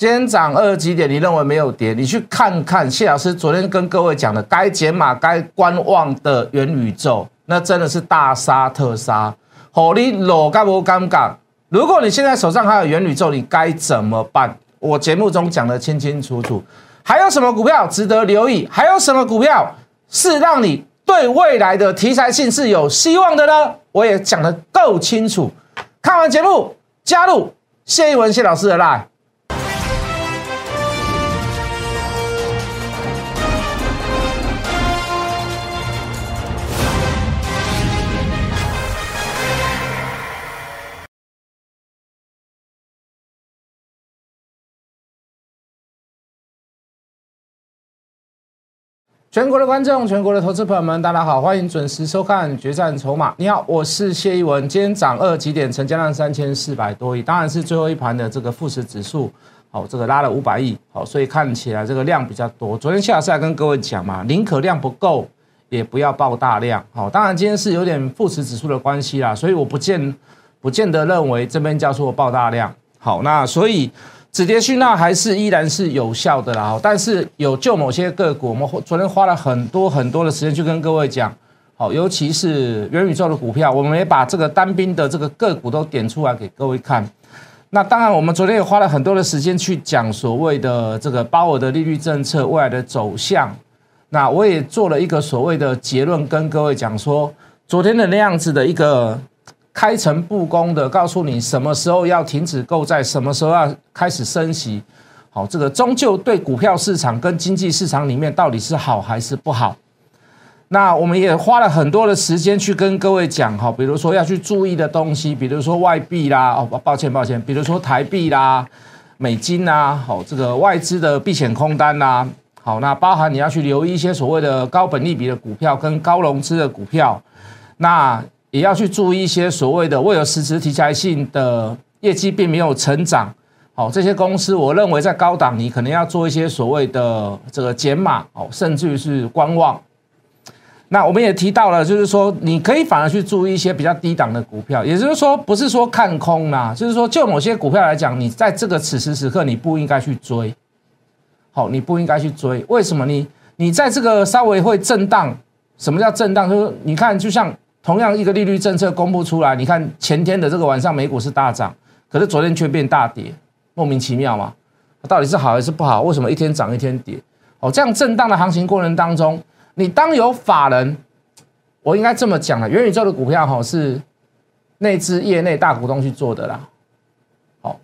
今天涨二几点？你认为没有跌？你去看看谢老师昨天跟各位讲的，该减码、该观望的元宇宙，那真的是大杀特杀。好，你裸干不尴尬？如果你现在手上还有元宇宙，你该怎么办？我节目中讲的清清楚楚。还有什么股票值得留意？还有什么股票是让你对未来的题材性是有希望的呢？我也讲得够清楚。看完节目，加入谢一文谢老师的 line。全国的观众，全国的投资朋友们，大家好，欢迎准时收看《决战筹码》。你好，我是谢一文。今天涨二几点？成交量三千四百多亿，当然是最后一盘的这个富时指数，好，这个拉了五百亿，好，所以看起来这个量比较多。昨天谢老师还跟各位讲嘛，宁可量不够，也不要爆大量。好，当然今天是有点富时指数的关系啦，所以我不见不见得认为这边叫做爆大量。好，那所以。止跌讯号还是依然是有效的啦，但是有就某些个股，我们昨天花了很多很多的时间去跟各位讲，好，尤其是元宇宙的股票，我们也把这个单兵的这个个股都点出来给各位看。那当然，我们昨天也花了很多的时间去讲所谓的这个鲍尔的利率政策未来的走向。那我也做了一个所谓的结论，跟各位讲说，昨天的那样子的一个。开诚布公的告诉你什么时候要停止购债，什么时候要开始升息。好，这个终究对股票市场跟经济市场里面到底是好还是不好？那我们也花了很多的时间去跟各位讲哈，比如说要去注意的东西，比如说外币啦，哦，抱歉抱歉，比如说台币啦、美金啦，好，这个外资的避险空单啦，好，那包含你要去留意一些所谓的高本利比的股票跟高融资的股票，那。也要去注意一些所谓的未有实质题材性的业绩并没有成长，好，这些公司我认为在高档你可能要做一些所谓的这个减码，哦，甚至于是观望。那我们也提到了，就是说你可以反而去注意一些比较低档的股票，也就是说不是说看空啦，就是说就某些股票来讲，你在这个此时此刻你不应该去追，好，你不应该去追，为什么？呢你在这个稍微会震荡，什么叫震荡？就是你看，就像。同样一个利率政策公布出来，你看前天的这个晚上美股是大涨，可是昨天却变大跌，莫名其妙嘛？到底是好还是不好？为什么一天涨一天跌？哦，这样震荡的行情过程当中，你当有法人，我应该这么讲了，元宇宙的股票哈是内资业内大股东去做的啦，好，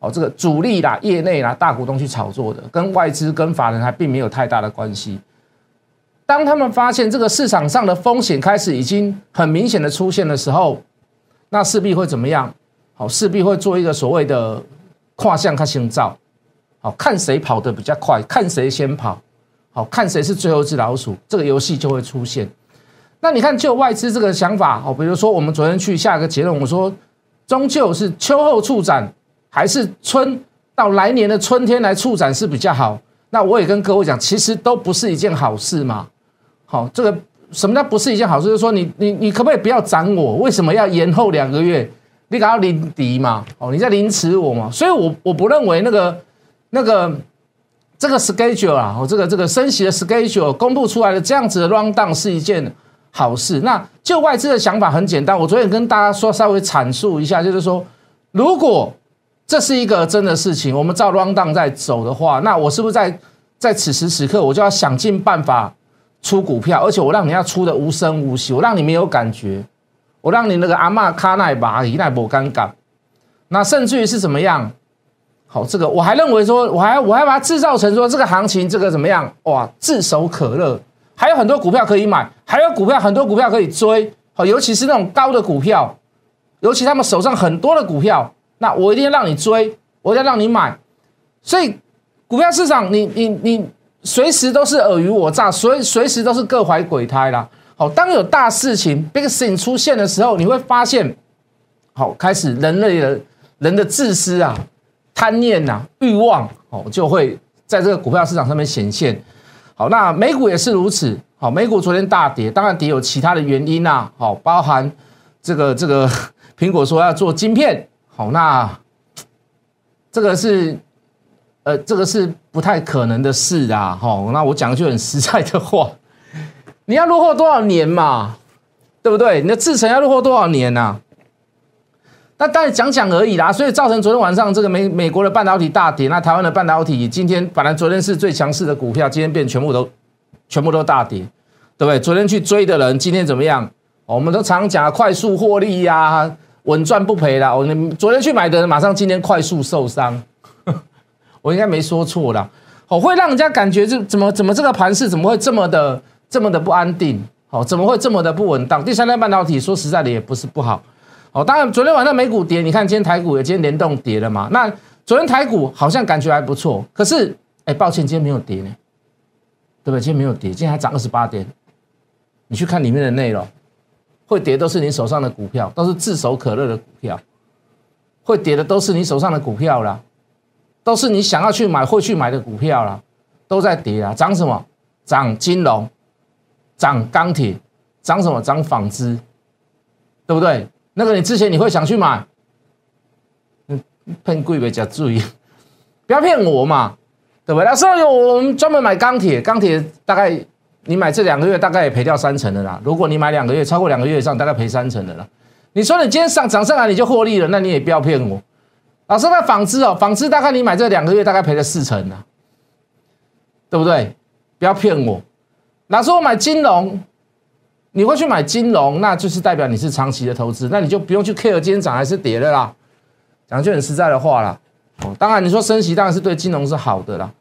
哦这个主力啦，业内啦大股东去炒作的，跟外资跟法人还并没有太大的关系。当他们发现这个市场上的风险开始已经很明显的出现的时候，那势必会怎么样？好，势必会做一个所谓的跨向看心照，好看谁跑得比较快，看谁先跑，好看谁是最后一只老鼠，这个游戏就会出现。那你看，就外资这个想法，好，比如说我们昨天去下一个结论，我说终究是秋后处斩，还是春到来年的春天来处斩是比较好。那我也跟各位讲，其实都不是一件好事嘛。好，这个什么叫不是一件好事？就是说，你你你可不可以不要涨我？为什么要延后两个月？你搞要临敌嘛？哦，你在凌迟我嘛？所以，我我不认为那个那个这个 schedule 啊，哦，这个这个升息的 schedule 公布出来的这样子的 round down 是一件好事。那就外资的想法很简单，我昨天跟大家说，稍微阐述一下，就是说，如果这是一个真的事情，我们照 round down 在走的话，那我是不是在在此时此刻，我就要想尽办法？出股票，而且我让你要出的无声无息，我让你没有感觉，我让你那个阿妈卡奈巴伊奈不尴尬，那甚至于是怎么样？好，这个我还认为说，我还我还把它制造成说这个行情这个怎么样？哇，炙手可热，还有很多股票可以买，还有股票很多股票可以追，好，尤其是那种高的股票，尤其他们手上很多的股票，那我一定要让你追，我要让你买，所以股票市场，你你你。随时都是尔虞我诈，随随时都是各怀鬼胎啦。好，当有大事情 big thing 出现的时候，你会发现，好，开始人类的人的自私啊、贪念呐、欲望，哦，就会在这个股票市场上面显现。好，那美股也是如此。好，美股昨天大跌，当然跌有其他的原因呐。好，包含这个这个 苹果说要做晶片。好，那这个是。呃，这个是不太可能的事啊，吼。那我讲句很实在的话，你要落后多少年嘛，对不对？你的制程要落后多少年呐？那当然讲讲而已啦，所以造成昨天晚上这个美美国的半导体大跌，那台湾的半导体今天本来昨天是最强势的股票，今天变全部都全部都大跌，对不对？昨天去追的人今天怎么样？我们都常讲快速获利呀，稳赚不赔啦。我昨天去买的人马上今天快速受伤，我应该没说错啦。哦，会让人家感觉这怎么怎么这个盘势怎么会这么的这么的不安定？哦，怎么会这么的不稳当？第三代半导体说实在的也不是不好。哦，当然，昨天晚上美股跌，你看今天台股也今天联动跌了嘛？那昨天台股好像感觉还不错，可是，哎，抱歉，今天没有跌呢，对不对？今天没有跌，今天还涨二十八点。你去看里面的内容，会跌都是你手上的股票，都是炙手可热的股票，会跌的都是你手上的股票啦，都是你想要去买会去买的股票啦，都在跌啊！涨什么？涨金融，涨钢铁，涨什么？涨纺织，对不对？那个你之前你会想去买，嗯，骗贵别加注意，不要骗我嘛，对不对？那时候有我们专门买钢铁，钢铁大概你买这两个月大概也赔掉三成的啦。如果你买两个月，超过两个月以上，大概赔三成的啦。你说你今天上涨上来你就获利了，那你也不要骗我。老师，那纺织哦，纺织大概你买这两个月大概赔了四成啊，对不对？不要骗我。老师，我买金融。你会去买金融，那就是代表你是长期的投资，那你就不用去 care 今天涨还是跌了啦。讲句很实在的话啦，哦，当然你说升息当然是对金融是好的啦。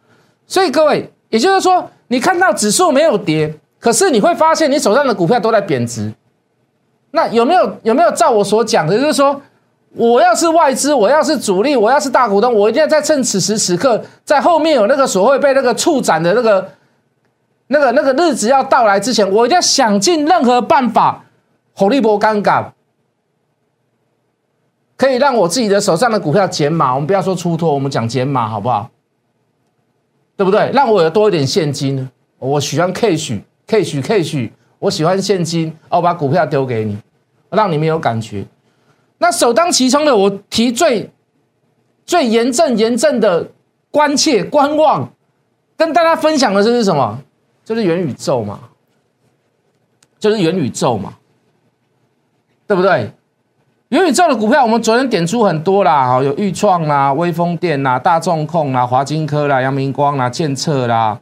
所以各位，也就是说，你看到指数没有跌，可是你会发现你手上的股票都在贬值。那有没有有没有照我所讲的，就是说，我要是外资，我要是主力，我要是大股东，我一定要在趁此时此刻，在后面有那个所谓被那个触展的那个。那个那个日子要到来之前，我一定要想尽任何办法，火力波尴尬，可以让我自己的手上的股票减码。我们不要说出脱，我们讲减码好不好？对不对？让我有多一点现金。我喜欢 cash，cash，cash，我喜欢现金。我把股票丢给你，让你没有感觉。那首当其冲的，我提最最严正严正的关切观望，跟大家分享的这是什么？就是元宇宙嘛，就是元宇宙嘛，对不对？元宇宙的股票，我们昨天点出很多啦，哈，有裕创啦、威风电啦、大众控啦、华金科啦、阳明光啦、建策啦、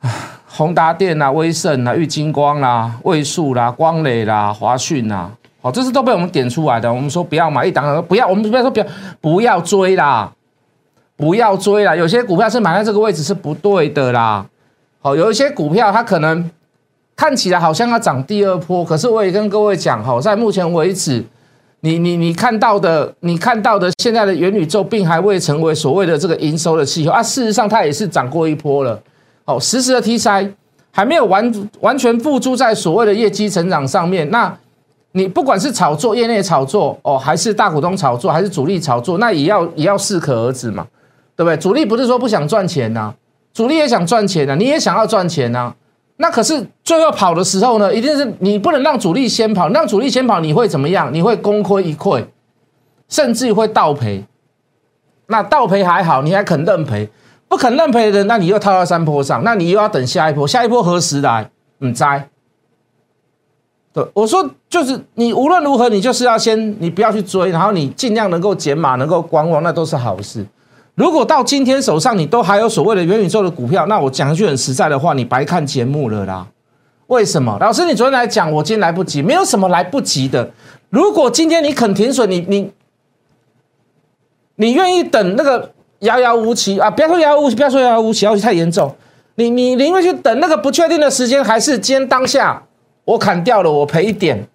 宏达电啦、威盛啦、裕金光啦、卫数啦、光磊啦、华讯啦，好，这是都被我们点出来的。我们说不要买一档，不要，我们不要说不要，不要追啦，不要追啦。有些股票是买在这个位置是不对的啦。哦，有一些股票它可能看起来好像要涨第二波，可是我也跟各位讲，哈，在目前为止，你你你看到的，你看到的现在的元宇宙并还未成为所谓的这个营收的气候啊，事实上它也是涨过一波了。哦，实时的题材还没有完完全付诸在所谓的业绩成长上面。那你不管是炒作业内炒作哦，还是大股东炒作，还是主力炒作，那也要也要适可而止嘛，对不对？主力不是说不想赚钱呐。主力也想赚钱啊，你也想要赚钱啊，那可是最后跑的时候呢，一定是你不能让主力先跑，让主力先跑，你会怎么样？你会功亏一篑，甚至会倒赔。那倒赔还好，你还肯认赔，不肯认赔的人，那你又套到山坡上，那你又要等下一波，下一波何时来？嗯，栽。对，我说就是你无论如何，你就是要先，你不要去追，然后你尽量能够减码，能够观望，那都是好事。如果到今天手上你都还有所谓的元宇宙的股票，那我讲一句很实在的话，你白看节目了啦。为什么？老师，你昨天来讲，我今天来不及，没有什么来不及的。如果今天你肯停损，你你你愿意等那个遥遥无期啊？不要说遥遥无期，不要说遥遥无期，要太严重。你你宁愿去等那个不确定的时间，还是今天当下我砍掉了，我赔一点，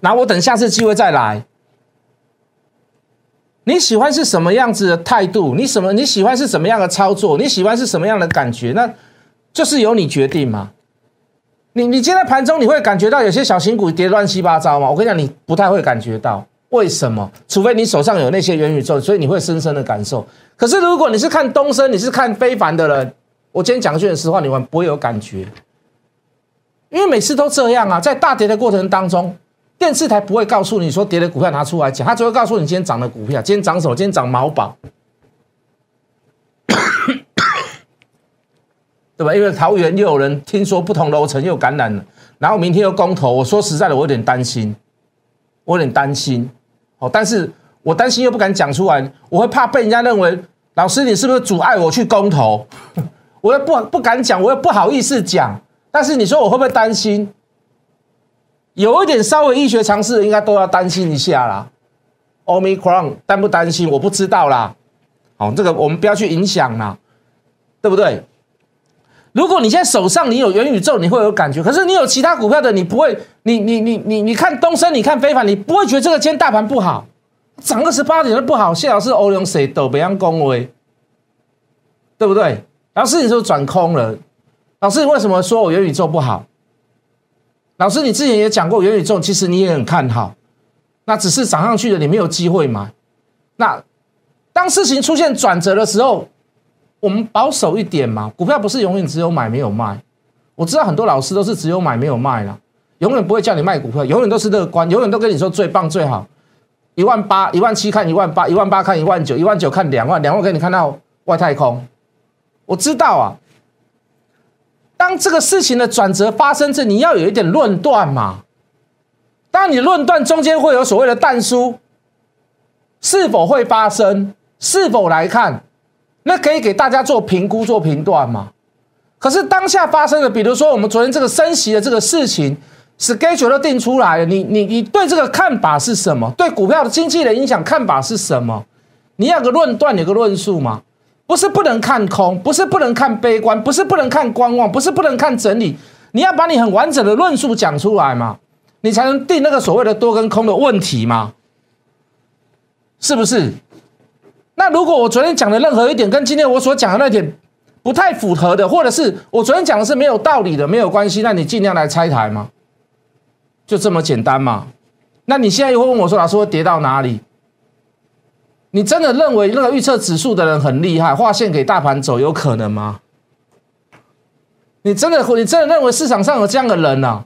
那我等下次机会再来。你喜欢是什么样子的态度？你什么你喜欢是什么样的操作？你喜欢是什么样的感觉？那就是由你决定嘛？你你今天盘中你会感觉到有些小型股跌乱七八糟吗？我跟你讲，你不太会感觉到。为什么？除非你手上有那些元宇宙，所以你会深深的感受。可是如果你是看东升，你是看非凡的人，我今天讲句实话，你们不会有感觉，因为每次都这样啊，在大跌的过程当中，电视台不会告诉你说跌的股票拿出来讲，他只会告诉你今天涨的股票，今天涨什么，今天涨毛宝，对吧？因为桃园又有人听说不同楼层又感染了，然后明天又公投，我说实在的，我有点担心，我有点担心，哦，但是我担心又不敢讲出来，我会怕被人家认为老师你是不是阻碍我去公投，我又不不敢讲，我又不好意思讲。但是你说我会不会担心？有一点稍微医学常识的，应该都要担心一下啦。Omicron 担不担心？我不知道啦。好，这个我们不要去影响啦，对不对？如果你现在手上你有元宇宙，你会有感觉；可是你有其他股票的，你不会。你你你你你看东升，你看非凡，你不会觉得这个今天大盘不好，涨二十八点都不好。谢老师，欧龙谁都不让恭维，对不对？然后事情就转空了？老师，你为什么说我元宇宙不好？老师，你之前也讲过元宇宙，其实你也很看好，那只是涨上去的，你没有机会买。那当事情出现转折的时候，我们保守一点嘛。股票不是永远只有买没有卖。我知道很多老师都是只有买没有卖了，永远不会叫你卖股票，永远都是乐观，永远都跟你说最棒最好。一万八、一万七看一万八，一万八看一万九，一万九看两万，两万给你看到外太空。我知道啊，当这个事情的转折发生这，你要有一点论断嘛。当你论断中间会有所谓的淡书，是否会发生？是否来看？那可以给大家做评估、做评断嘛？可是当下发生的，比如说我们昨天这个升息的这个事情，schedule 都定出来了，你你你对这个看法是什么？对股票的经济的影响看法是什么？你要个论断，有个论述吗？不是不能看空，不是不能看悲观，不是不能看观望，不是不能看整理。你要把你很完整的论述讲出来嘛，你才能定那个所谓的多跟空的问题嘛，是不是？那如果我昨天讲的任何一点跟今天我所讲的那点不太符合的，或者是我昨天讲的是没有道理的，没有关系，那你尽量来拆台嘛，就这么简单嘛。那你现在又会问我说，老师会跌到哪里？你真的认为那个预测指数的人很厉害，画线给大盘走有可能吗？你真的你真的认为市场上有这样的人呢？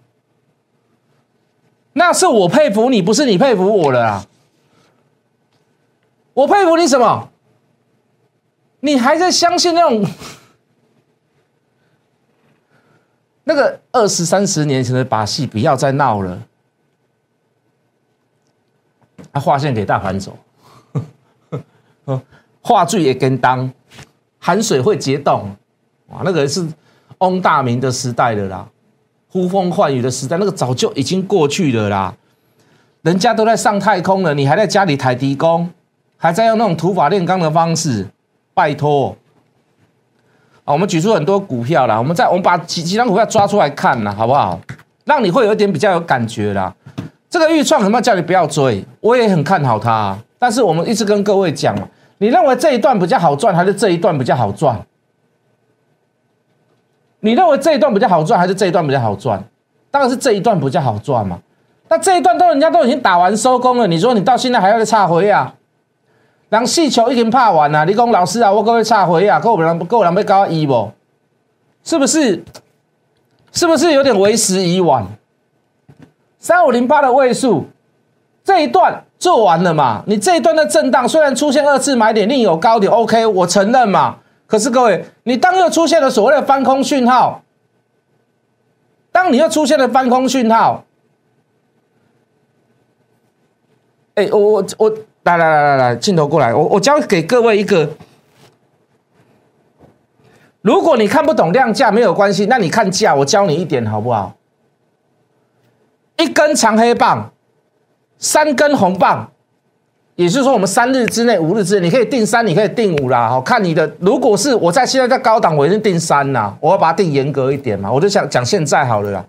那是我佩服你，不是你佩服我了啊！我佩服你什么？你还在相信那种 那个二十三十年前的把戏？不要再闹了！他画线给大盘走。话剧也跟当，寒水会结冻，哇，那个是翁大明的时代的啦，呼风唤雨的时代，那个早就已经过去了啦。人家都在上太空了，你还在家里抬低工，还在用那种土法炼钢的方式，拜托。啊，我们举出很多股票啦，我们在我们把几几张股票抓出来看啦，好不好？让你会有一点比较有感觉啦。这个预创什么叫你不要追？我也很看好它。但是我们一直跟各位讲嘛，你认为这一段比较好赚，还是这一段比较好赚？你认为这一段比较好赚，还是这一段比较好赚？当然是这一段比较好赚嘛。那这一段都人家都已经打完收工了，你说你到现在还要再差回啊？让细球已经怕完了，你讲老师啊，我各位差回啊，够人够人被高一不？是不是？是不是有点为时已晚？三五零八的位数这一段。做完了嘛？你这一段的震荡虽然出现二次买点，另有高点，OK，我承认嘛。可是各位，你当又出现了所谓的翻空讯号，当你又出现了翻空讯号，哎，我我我来来来来来，镜头过来，我我教给各位一个，如果你看不懂量价没有关系，那你看价，我教你一点好不好？一根长黑棒。三根红棒，也就是说，我们三日之内、五日之内，你可以定三，你可以定五啦。好看你的，如果是我在现在在高档，我一定定三啦。我要把它定严格一点嘛。我就想讲现在好了啦。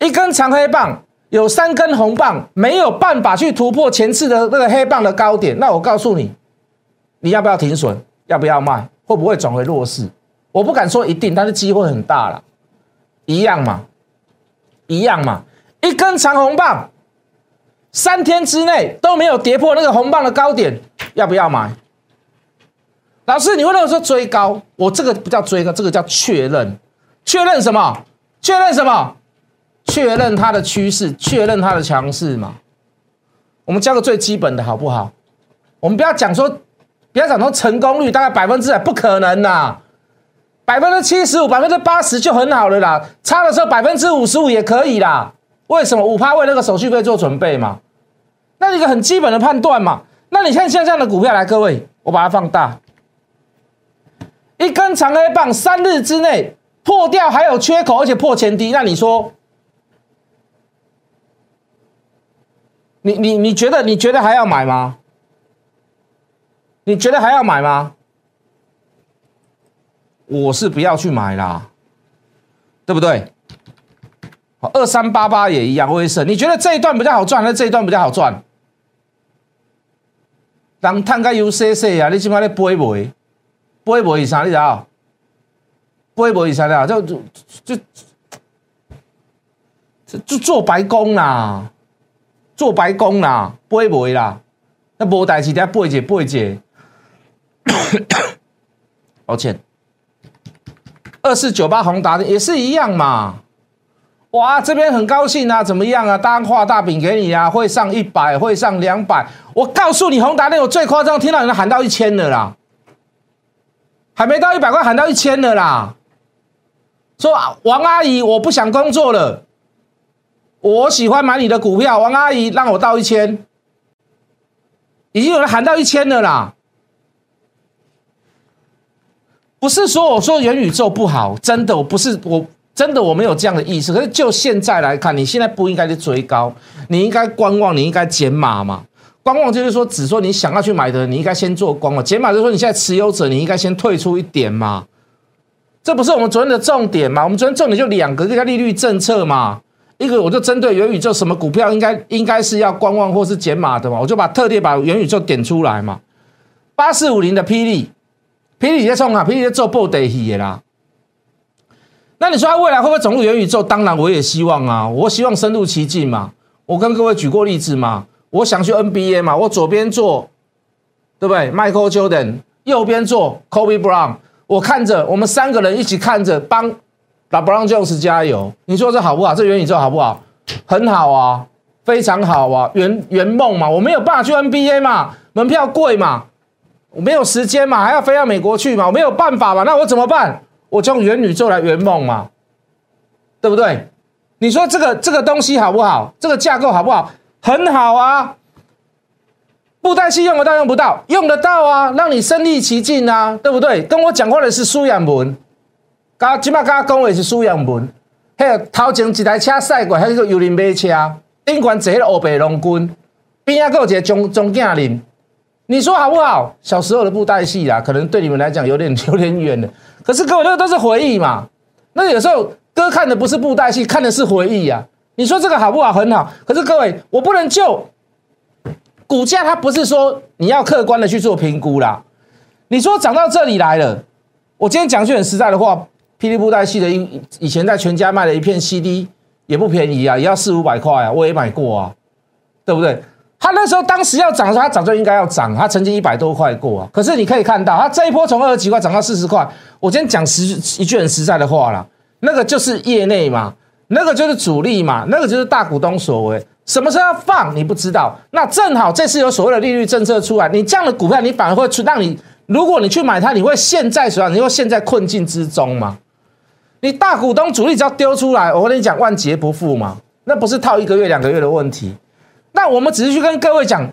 一根长黑棒有三根红棒，没有办法去突破前次的那个黑棒的高点。那我告诉你，你要不要停损？要不要卖？会不会转为弱势？我不敢说一定，但是机会很大了。一样嘛，一样嘛。一根长红棒。三天之内都没有跌破那个红棒的高点，要不要买？老师，你会认为说追高？我这个不叫追高，这个叫确认。确认什么？确认什么？确认它的趋势，确认它的强势嘛？我们教个最基本的好不好？我们不要讲说，不要讲说成功率大概百分之百不可能呐，百分之七十五、百分之八十就很好了啦，差的时候百分之五十五也可以啦。为什么？五趴为那个手续费做准备嘛，那一个很基本的判断嘛。那你看像这样的股票来，各位，我把它放大，一根长黑棒，三日之内破掉还有缺口，而且破前低，那你说，你你你觉得你觉得还要买吗？你觉得还要买吗？我是不要去买啦，对不对？二三八八也一样，威盛。你觉得这一段比较好赚，还是这一段比较好赚？当探个 UCC 啊，你起码咧背背，背背以啥？你知道？背背以啥啦？就就就就做白工啦，做白工啦，背背啦，那无代志，等下背一背一。抱歉。二四九八宏达的也是一样嘛，哇，这边很高兴啊，怎么样啊？大家画大饼给你啊，会上一百，会上两百。我告诉你，宏达那我最夸张，听到有人喊到一千了啦，还没到一百块，喊到一千了啦。说王阿姨，我不想工作了，我喜欢买你的股票，王阿姨让我到一千，已经有人喊到一千了啦。不是说我说元宇宙不好，真的我不是我真的我没有这样的意思。可是就现在来看，你现在不应该去追高，你应该观望，你应该减码嘛。观望就是说，只说你想要去买的，你应该先做光嘛。减码就是说，你现在持有者，你应该先退出一点嘛。这不是我们昨天的重点嘛？我们昨天重点就两个，一个利率政策嘛，一个我就针对元宇宙什么股票应该应该是要观望或是减码的嘛，我就把特地把元宇宙点出来嘛。八四五零的霹雳。霹雳在冲啊！霹雳在做布袋戏的啦。那你说它未来会不会走入元宇宙？当然，我也希望啊，我希望深入其境嘛。我跟各位举过例子嘛。我想去 NBA 嘛，我左边坐，对不对？Michael Jordan，右边坐 Kobe Brown。我看着，我们三个人一起看着，帮把 Brown Jones 加油。你说这好不好？这元宇宙好不好？很好啊，非常好啊，圆圆梦嘛。我没有办法去 NBA 嘛，门票贵嘛。我没有时间嘛，还要飞到美国去嘛？我没有办法嘛，那我怎么办？我就用元宇宙来圆梦嘛，对不对？你说这个这个东西好不好？这个架构好不好？很好啊。布袋戏用得到用不到？用得到啊，让你身临其境啊，对不对？跟我讲话的是苏养文，刚起码刚刚讲的是苏养文。还有头前一台车驶过，还个幽灵马车，顶管坐迄个欧北龙军，边啊，还有一个中中镜人。你说好不好？小时候的布袋戏啊，可能对你们来讲有点有点远了。可是各位，那都是回忆嘛。那有时候哥看的不是布袋戏，看的是回忆啊。你说这个好不好？很好。可是各位，我不能就股价，它不是说你要客观的去做评估啦。你说涨到这里来了，我今天讲句很实在的话，霹雳布袋戏的以以前在全家卖的一片 CD 也不便宜啊，也要四五百块啊，我也买过啊，对不对？它那时候当时要涨的时候，它早就应该要涨。它曾经一百多块过啊，可是你可以看到，它这一波从二十几块涨到四十块。我今天讲实一句很实在的话了，那个就是业内嘛，那个就是主力嘛，那个就是大股东所为。什么时候要放你不知道，那正好这次有所谓的利率政策出来，你这样的股票你反而会出让你，如果你去买它，你会陷在什么？你会陷在困境之中吗？你大股东主力只要丢出来，我跟你讲万劫不复嘛，那不是套一个月两个月的问题。那我们只是去跟各位讲，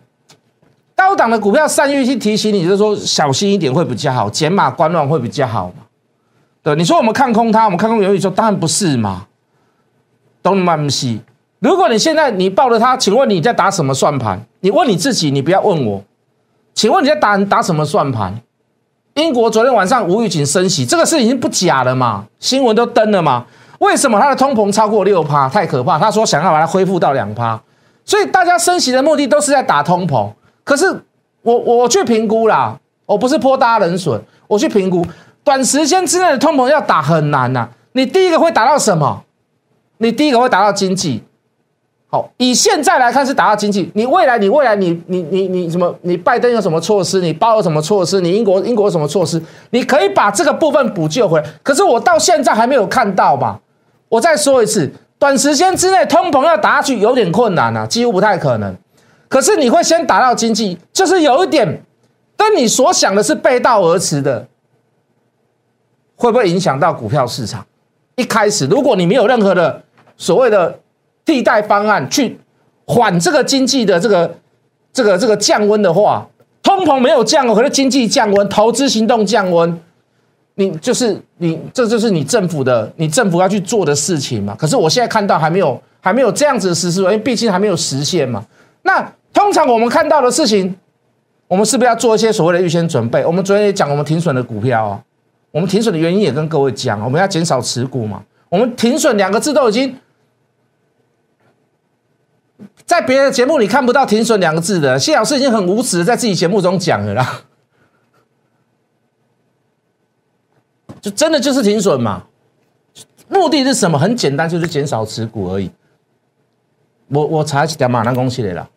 高档的股票，善于去提醒你，就是说小心一点会比较好，减码观望会比较好嘛？对，你说我们看空它，我们看空元宇宙，当然不是嘛，都蛮不是。如果你现在你抱着它，请问你在打什么算盘？你问你自己，你不要问我。请问你在打打什么算盘？英国昨天晚上无预警升息，这个事已经不假了嘛？新闻都登了嘛？为什么它的通膨超过六趴？太可怕！他说想要把它恢复到两趴。所以大家升息的目的都是在打通膨，可是我我去评估啦，我不是泼大家冷水，我去评估短时间之内的通膨要打很难呐。你第一个会打到什么？你第一个会打到经济。好，以现在来看是打到经济。你未来你未来你你你你什么？你拜登有什么措施？你包有什么措施？你英国英国有什么措施？你可以把这个部分补救回来。可是我到现在还没有看到嘛。我再说一次。短时间之内通膨要打下去有点困难啊，几乎不太可能。可是你会先打到经济，就是有一点跟你所想的是背道而驰的。会不会影响到股票市场？一开始，如果你没有任何的所谓的替代方案去缓这个经济的这个这个这个降温的话，通膨没有降，可是经济降温，投资行动降温，你就是你，这就是你政府的，你政府要去做的事情嘛。可是我现在看到还没有还没有这样子实施，因为毕竟还没有实现嘛。那通常我们看到的事情，我们是不是要做一些所谓的预先准备？我们昨天也讲，我们停损的股票啊。我们停损的原因也跟各位讲，我们要减少持股嘛。我们停损两个字都已经在别的节目里看不到停损两个字的，谢老师已经很无耻的在自己节目中讲了啦。真的就是停损嘛？目的是什么？很简单，就是减少持股而已。我我查起条马上恭喜你了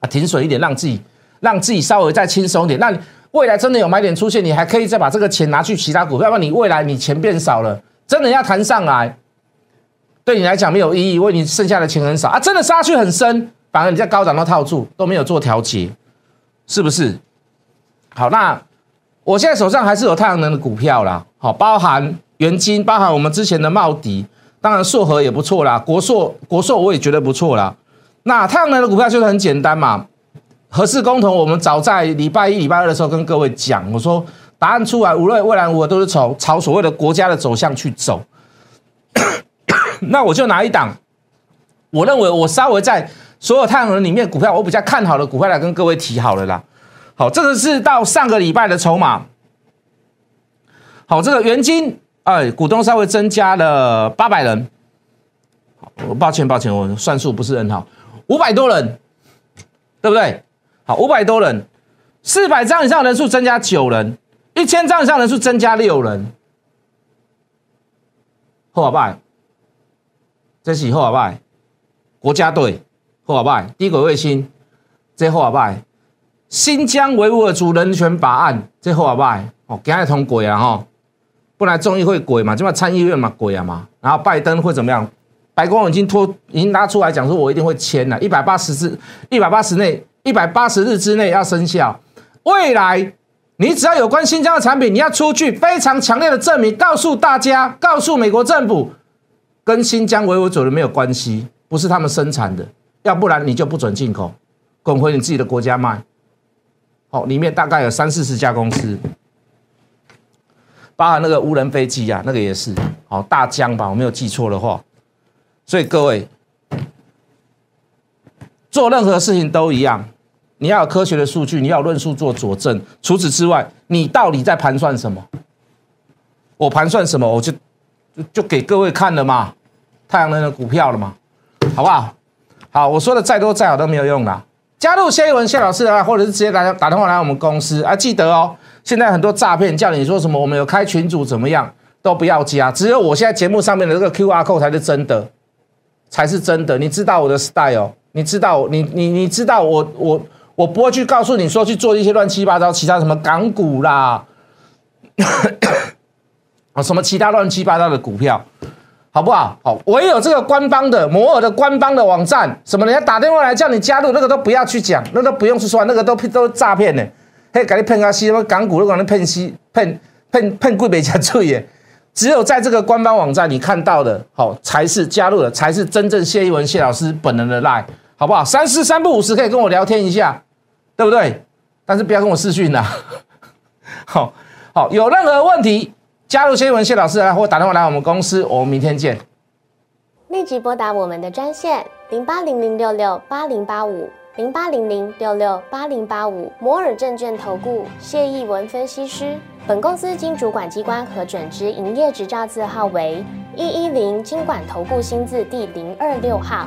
啊！停损一点，让自己让自己稍微再轻松点。那你。未来真的有买点出现，你还可以再把这个钱拿去其他股票，要不然你未来你钱变少了，真的要弹上来，对你来讲没有意义，因为你剩下的钱很少啊，真的杀去很深，反而你在高涨都套住，都没有做调节，是不是？好，那我现在手上还是有太阳能的股票啦，好，包含元金，包含我们之前的茂迪，当然硕和也不错啦，国硕国硕我也觉得不错啦。那太阳能的股票就是很简单嘛。合适公投，我们早在礼拜一、礼拜二的时候跟各位讲，我说答案出来，无论未来我都是朝朝所谓的国家的走向去走。那我就拿一档，我认为我稍微在所有太阳能里面股票，我比较看好的股票来跟各位提好了啦。好，这个是到上个礼拜的筹码。好，这个原金，哎，股东稍微增加了八百人。好，抱歉抱歉，我算数不是很好，五百多人，对不对？好，五百多人，四百张以上人数增加九人，一千张以上人数增加六人。后华拜，这是后华拜，国家队后华拜，低轨卫星，这后华拜，新疆维吾尔族人权法案，这后华拜，哦，今日通过啊哈，不然众议会鬼嘛，就嘛参议院嘛鬼啊嘛，然后拜登会怎么样？白宫已经拖，已经拉出来讲说，我一定会签了，一百八十字，一百八十内。一百八十日之内要生效。未来，你只要有关新疆的产品，你要出具非常强烈的证明，告诉大家，告诉美国政府，跟新疆维吾尔族人没有关系，不是他们生产的，要不然你就不准进口，滚回你自己的国家卖。哦，里面大概有三四十家公司，包含那个无人飞机啊，那个也是。好，大疆吧，我没有记错的话。所以各位，做任何事情都一样。你要有科学的数据，你要有论述做佐证。除此之外，你到底在盘算什么？我盘算什么，我就就给各位看了嘛，太阳能的股票了嘛，好不好？好，我说的再多再好都没有用啦。加入谢一文谢老师啊，或者是直接打打电话来我们公司啊，记得哦。现在很多诈骗叫你说什么，我们有开群组怎么样，都不要加。只有我现在节目上面的这个 Q R code 才是真的，才是真的。你知道我的 style，你知道你你你知道我我。我不会去告诉你说去做一些乱七八糟其他什么港股啦，啊 什么其他乱七八糟的股票，好不好？好，唯有这个官方的摩尔的官方的网站，什么人家打电话来叫你加入，那个都不要去讲，那都不用去说，那个都都诈骗的，嘿，给你骗啊西什么港股都给你骗西骗骗骗贵美加罪耶，只有在这个官方网站你看到的，好才是加入的，才是真正谢一文谢老师本人的 line，好不好？三四三不五十可以跟我聊天一下。对不对？但是不要跟我私讯呐。好好，有任何问题，加入谢文谢老师来，或打电话来我们公司，我们明天见。立即拨打我们的专线零八零零六六八零八五零八零零六六八零八五摩尔证券投顾谢义文分析师。本公司经主管机关核准之营业执照字号为一一零金管投顾新字第零二六号。